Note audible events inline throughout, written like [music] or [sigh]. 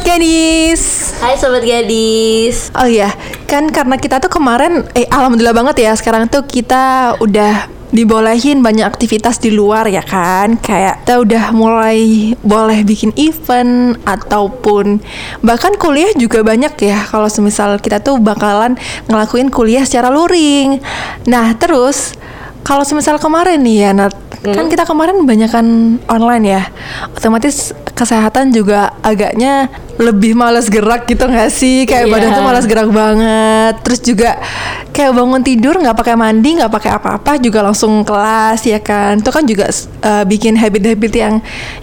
Sobat Gadis. Hai Sobat Gadis. Oh iya, kan karena kita tuh kemarin Eh Alhamdulillah banget ya Sekarang tuh kita udah dibolehin banyak aktivitas di luar ya kan? Kayak kita udah mulai boleh bikin event Ataupun bahkan kuliah juga banyak ya. Kalau semisal kita tuh bakalan ngelakuin kuliah secara luring. Nah terus kalau semisal kemarin nih ya Nat Kan kita kemarin banyakan online ya. Otomatis kesehatan juga agaknya lebih males gerak gitu gak sih? Kayak Iya. badan tuh malas gerak banget. Terus juga kayak bangun tidur nggak pakai mandi nggak pakai apa-apa juga langsung kelas ya kan? Itu kan juga uh, bikin habit-habit yang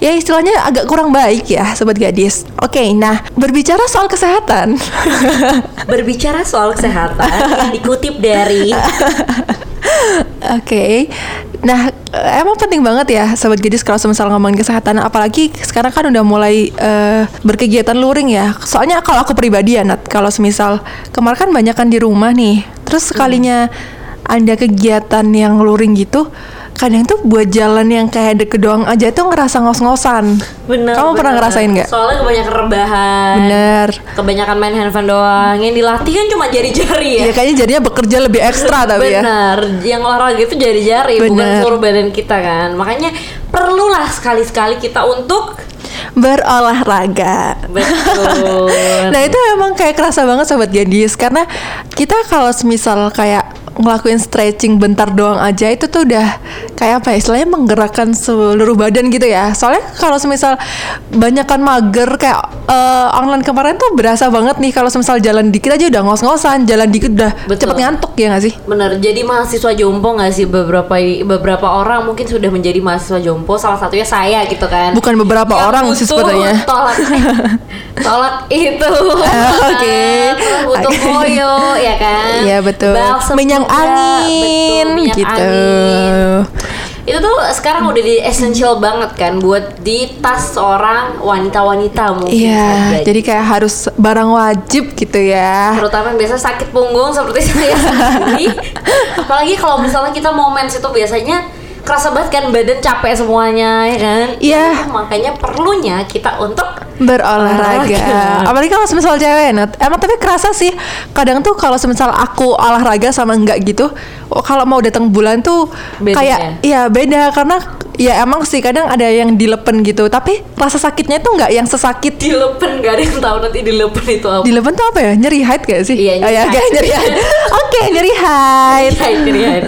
ya istilahnya agak kurang baik ya Sobat Gadis. Oke nah berbicara soal kesehatan. [laughs] Berbicara soal kesehatan [laughs] Dikutip dari Oke, nah emang penting banget ya sobat gadis kalau semisal ngomongin kesehatan, apalagi sekarang kan udah mulai eh, berkegiatan luring ya. Soalnya kalau aku pribadi ya Nat, kalau semisal kemarin kan banyak kan di rumah nih, terus sekalinya ada kegiatan yang luring gitu, kadang tuh buat jalan yang kayak deket doang aja tuh ngerasa ngos-ngosan. Bener Kamu pernah bener. ngerasain nggak? Soalnya kebanyakan rebahan Bener. Kebanyakan main handphone doang Yang dilatih kan cuma jari-jari ya Ya kayaknya jadinya bekerja lebih ekstra tapi ya. Benar, yang olahraga itu jari-jari bukan Bener. seluruh badan kita kan. Makanya perlulah sekali-sekali kita untuk Berolahraga. betul. [laughs] Nah itu emang kayak kerasa banget sobat gadis karena kita kalau semisal kayak ngelakuin stretching bentar doang aja itu tuh udah kayak apa ya istilahnya menggerakkan seluruh badan gitu ya soalnya kalau semisal banyakan mager kayak eh, online kemarin tuh berasa banget nih kalau semisal jalan dikit aja udah ngos-ngosan jalan dikit udah Betul. cepet ngantuk ya gak sih Bener, jadi mahasiswa jompo nggak sih beberapa beberapa orang mungkin sudah menjadi mahasiswa jompo, salah satunya saya gitu kan. bukan beberapa Yang orang sih sebenarnya [laughs] Tolak, tolak itu. [laughs] Oke. Terus butuh [laughs] koyo, ya kan? Iya, betul. Balsem Minyak juga, angin, betul, minyak gitu. angin. Itu tuh sekarang udah di essential banget kan buat di tas seorang wanita-wanita mungkin. Iya, saja. jadi kayak harus barang wajib gitu ya. terutama biasa sakit punggung seperti [laughs] saya sendiri apalagi kalau misalnya kita mau mens itu biasanya kerasa banget kan badan capek semuanya ya kan Iya. Nah, makanya perlunya kita untuk berolahraga. Olahraga. Apalagi kalau semisal cewek, Nat. Emang tapi kerasa sih. Kadang tuh kalau semisal aku olahraga sama enggak gitu, oh, kalau mau datang bulan tuh Beda kayak ya? ya beda karena ya emang sih kadang ada yang dilepen gitu, tapi rasa sakitnya tuh enggak yang sesakit dilepen gak ada yang tahu nanti dilepen itu apa dilepen tuh apa ya? Nyeri hide gak sih? Iya, Oh, [laughs] nyeri ya, hide. kayak nyeri hide. Oke, nyeri hide. Iya, ini kan.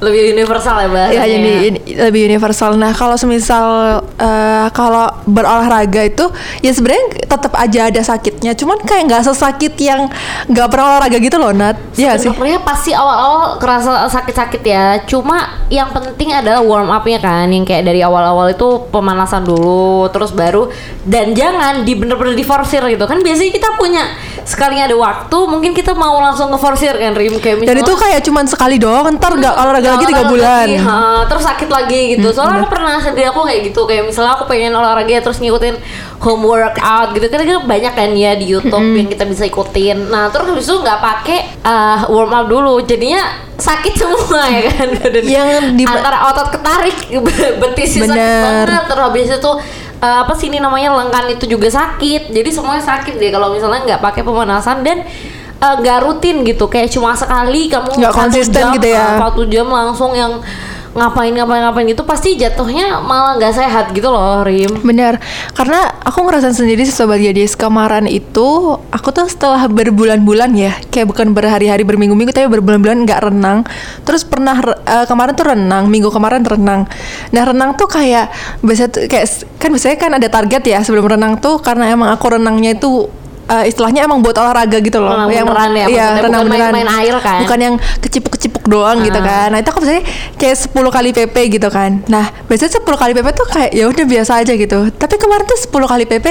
Lebih universal ya bahasanya Ya jadi ini- lebih universal. Nah kalau semisal eh, kalau berolahraga itu ya sebenarnya tetap aja ada sakitnya. Cuman kayak nggak sesakit yang nggak pernah olahraga gitu loh Nat. Iya sih. Sebenarnya pasti awal-awal kerasa sakit-sakit ya. Cuma yang penting adalah warm up-nya kan, yang kayak dari awal-awal itu pemanasan dulu, terus baru dan jangan di bener-bener diforsir gitu kan. Biasanya kita punya sekali ada waktu, mungkin kita mau langsung ngeforsir kan, Rim kayak Dan itu kayak cuman sekali doang. Ntar nggak olahraga lagi tiga bulan. lagi, ha, terus sakit lagi gitu. Soalnya aku pernah sendiri aku kayak gitu, kayak misalnya aku pengen olahraga terus ngikutin home workout gitu kan kan banyak kan ya di YouTube yang kita bisa ikutin. Nah, terus habis itu nggak pakai uh, warm up dulu. Jadinya sakit [laughs] semua ya kan. Dan [laughs] Yang di- antara otot ketarik [laughs] betisnya sakit banget. Terus habis itu uh, apa sih ini namanya lengan itu juga sakit. Jadi semuanya sakit deh kalau misalnya nggak pakai pemanasan dan uh, nggak rutin gitu kayak cuma sekali kamu Nggak konsisten jam, gitu ya. uh, satu jam langsung yang ngapain ngapain ngapain gitu pasti jatuhnya malah nggak sehat gitu loh Rim Bener, karena aku ngerasain sendiri sih sobat gadis kemarin itu aku tuh setelah berbulan-bulan ya, kayak bukan berhari-hari berminggu-minggu tapi berbulan-bulan nggak renang. Terus pernah eh, kemarin tuh renang, minggu kemarin renang. Nah renang tuh kayak biasa tuh kayak kan biasanya kan ada target ya sebelum renang tuh karena emang aku renangnya itu eh, istilahnya emang buat olahraga gitu loh. Renang Yang- beneran ya, Iya, renang bukan beneran. main-main air kan? Bukan yang kecipuk-kecipuk doang gitu Ah. kan. Nah, itu aku biasanya kayak 10 kali PP gitu kan. Nah, biasanya 10 kali PP tuh kayak ya udah biasa aja gitu. Tapi kemarin tuh 10 kali PP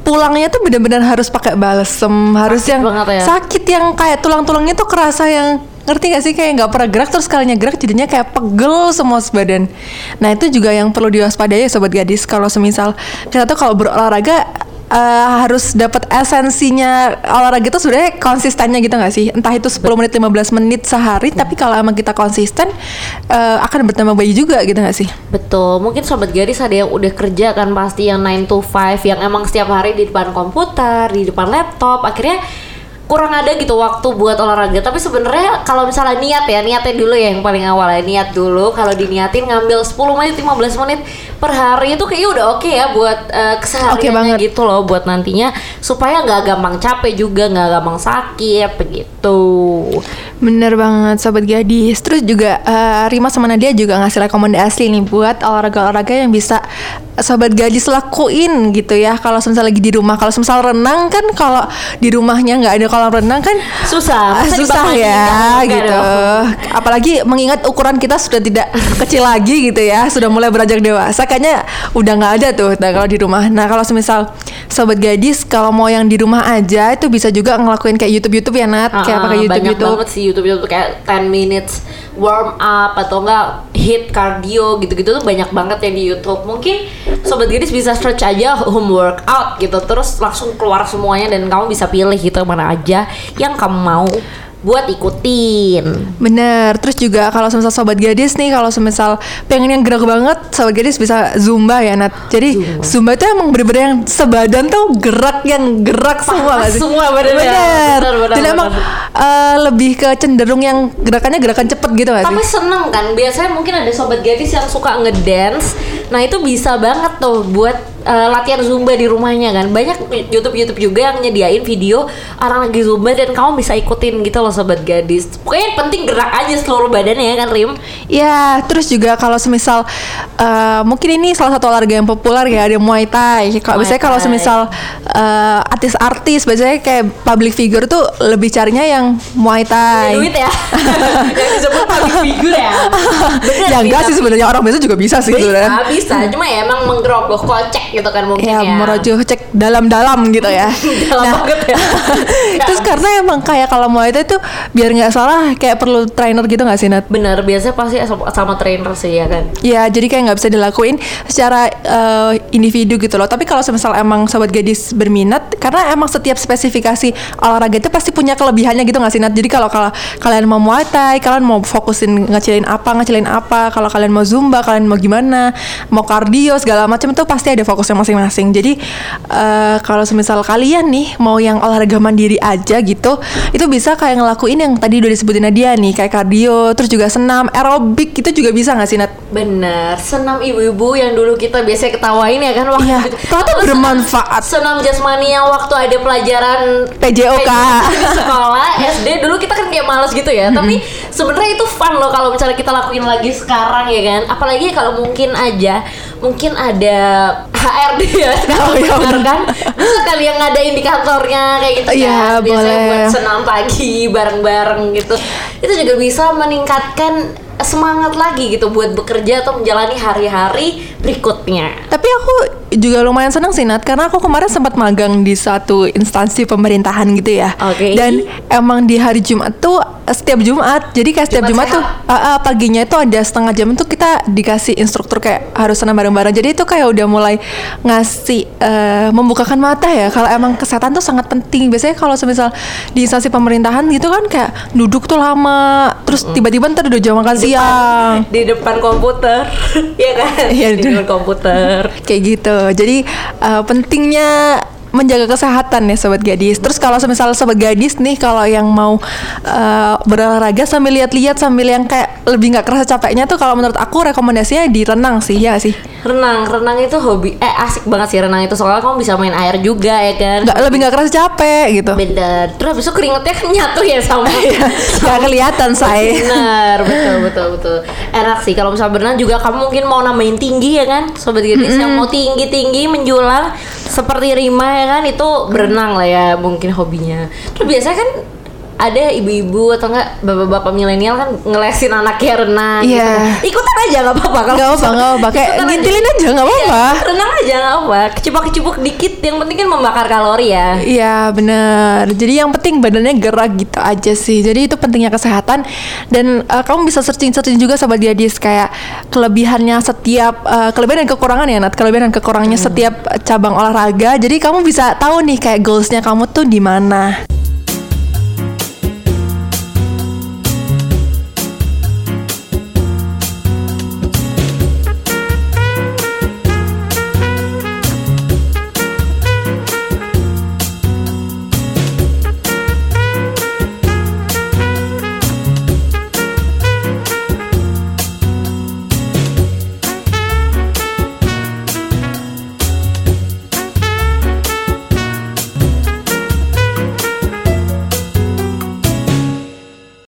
pulangnya tuh bener-bener harus pakai balsem, harus Sakit yang ya? sakit yang kayak tulang-tulangnya tuh kerasa yang ngerti gak sih kayak nggak pernah gerak terus kalinya gerak jadinya kayak pegel semua sebadan. Nah itu juga yang perlu diwaspadai ya sobat gadis kalau semisal kita tuh kalau berolahraga eh, harus dapat esensinya olahraga itu sebenarnya konsistennya gitu nggak sih? Entah itu 10 menit 15 menit sehari, tapi kalau emang kita konsisten eh, akan bertambah bayi juga gitu nggak sih? Betul, mungkin sobat gadis ada yang udah kerja kan pasti yang 9 to 5 yang emang setiap hari di depan komputer, di depan laptop, akhirnya kurang ada gitu waktu buat olahraga. Tapi sebenarnya kalau misalnya niat ya, niatnya dulu ya yang paling awal ya, niat dulu kalau diniatin ngambil 10 menit, 15 menit per hari itu kayaknya udah oke ya buat uh, kesehariannya gitu loh buat nantinya supaya nggak gampang capek juga, nggak gampang sakit begitu. Bener banget sobat gadis. Terus juga eh, Rima sama Nadia juga ngasih rekomendasi nih buat olahraga-olahraga yang bisa sobat gadis lakuin gitu ya. Kalau misalnya lagi di rumah, kalau misalnya renang kan kalau di rumahnya nggak ada kolam renang kan Susah, ah, masa susah ya gitu. Apalagi mengingat ukuran kita sudah tidak kecil lagi gitu ya, sudah mulai beranjak dewasa. Kayaknya udah nggak ada tuh nah, kalau di rumah. Nah kalau misal sobat gadis kalau mau yang di rumah aja itu bisa juga ngelakuin kayak YouTube YouTube ya Nat, kayak Ah, pakai YouTube banyak YouTube. banget sih YouTube YouTube kayak 10 minutes warm up atau enggak hit cardio gitu-gitu tuh banyak banget yang di YouTube. Mungkin sobat gadis bisa search aja home workout gitu. Terus langsung keluar semuanya dan kamu bisa pilih gitu mana aja yang kamu mau buat ikutin. Bener, terus juga kalau semisal sobat gadis nih, kalau semisal pengen yang gerak banget, sobat gadis bisa zumba ya Nat. Jadi zumba, itu emang bener-bener yang sebadan tuh gerak yang gerak semua gak sih? semua badannya. Bener. Bener, bener, Dan bener. emang eh, lebih ke cenderung yang gerakannya gerakan cepet gitu gak Tapi sih? seneng kan, biasanya mungkin ada sobat gadis yang suka ngedance Nah itu bisa banget tuh buat eh, latihan zumba di rumahnya kan. Banyak YouTube-YouTube juga yang nyediain video orang lagi zumba dan kamu bisa ikutin gitu loh sobat gadis. Pokoknya yang penting gerak aja seluruh badannya ya kan Rim? Ya, terus juga kalau semisal eh, mungkin ini salah satu olahraga yang populer ya ada Muay Thai. Kalau biasanya kalau semisal eh, artis-artis biasanya kayak public figure tuh lebih carinya yang Muay Thai. Duit ya? [laughs] Yang disebut public figure ya? Bener ya enggak sih sebenarnya orang biasa juga bisa sih Bisa, sebenarnya. bisa, cuma ya emang menggerogoh kocek gitu kan mungkin Ya, ya, merojoh cek dalam-dalam gitu ya. [laughs] Dalam banget ya. [laughs] terus karena emang kayak kalau Muay Thai tuh biar nggak salah kayak perlu trainer gitu nggak sih Nat? Bener, biasanya pasti sama, trainer sih ya kan Ya, jadi kayak nggak bisa dilakuin secara eh, individu gitu loh. Tapi kalau semisal emang sobat gadis berminat, karena emang setiap spesifikasi olahraga itu pasti punya kelebihannya gitu nggak sih Nat? Jadi kalau kalau kalian mau Muay Thai, kalian mau fokusin ngecilin apa, ngecilin apa. Kalau kalian mau Zumba, kalian mau gimana, mau kardio segala macam itu pasti ada fokusnya masing-masing. Jadi eh, kalau semisal kalian nih mau yang olahraga mandiri aja gitu, itu bisa kayak ngelakuin yang tadi udah disebutin Nadia nih, kayak kardio, terus juga senam, aerobik itu juga bisa nggak sih Nat? Bener, senam ibu-ibu yang dulu kita biasanya ketawain ya kan waktu Iya, itu. ternyata bermanfaat. Senam jasmani yang waktu ada pelajaran PJOK. di sekolah SD dulu kita kan kayak males gitu ya. Tapi sebenarnya itu fun loh kalau misalnya kita lakuin lagi sekarang ya kan. Apalagi kalau mungkin aja mungkin ada HRD ya. [laughs] Oh, iya, kan? Bisa kali yang ngadain di kantornya kayak gitu Iya, kan biasanya boleh. buat senam pagi bareng-bareng gitu. Itu juga bisa meningkatkan semangat lagi gitu buat bekerja atau menjalani hari-hari berikutnya. Tapi aku juga lumayan senang sih Nat Karena aku kemarin sempat magang di satu instansi pemerintahan gitu ya. Oke. Dan emang di hari Jumat tuh Setiap Jumat Jadi kayak setiap Jumat Jumat, tuh ah, ah, Paginya itu ada setengah jam tuh kita dikasih instruktur kayak harus senam bareng-bareng. Jadi itu kayak udah mulai ngasih eh, Membukakan mata ya Kalau emang kesehatan tuh sangat penting. Biasanya kalau semisal di instansi pemerintahan gitu kan Kayak duduk tuh lama Terus tiba-tiba ntar udah jam makan siang. di depan komputer. [laughs] Ya kan? Iya, komputer kayak gitu. Jadi uh, pentingnya menjaga kesehatan ya sobat gadis. Terus kalau semisal sobat gadis nih kalau yang mau uh, berolahraga sambil lihat-lihat sambil yang kayak lebih nggak kerasa capeknya tuh kalau menurut aku rekomendasinya di renang sih ya sih. renang renang itu hobi eh asik banget sih renang itu soalnya kamu bisa main air juga ya kan Nggak lebih nggak kerasa capek gitu. bener terus habis itu keringetnya kan nyatu ya sama [laughs] Nggak kelihatan say. Benar, [laughs] betul betul betul. Enak sih kalau misalnya berenang juga kamu mungkin mau nambahin tinggi ya kan, sobat gadis yang mau tinggi tinggi menjulang seperti Rima ya kan itu berenang lah ya mungkin hobinya. Terus biasanya kan ada ibu-ibu atau enggak bapak-bapak milenial kan ngelesin anaknya renang Iya. gitu kan. ikutan aja nggak apa-apa kalau Gak apa nggak apa kayak ngintilin aja nggak apa-apa. Iya, renang aja nggak apa kecupuk-kecupuk dikit yang penting kan membakar kalori ya. Iya bener. Jadi yang penting badannya gerak gitu aja sih. Jadi itu pentingnya kesehatan. Dan eh, kamu bisa searching-searching juga sama dia kayak Kelebihannya setiap eh, Kelebihan dan kekurangan ya Nat. Kelebihan dan kekurangannya setiap cabang olahraga. Jadi kamu bisa tahu nih kayak goalsnya kamu tuh di mana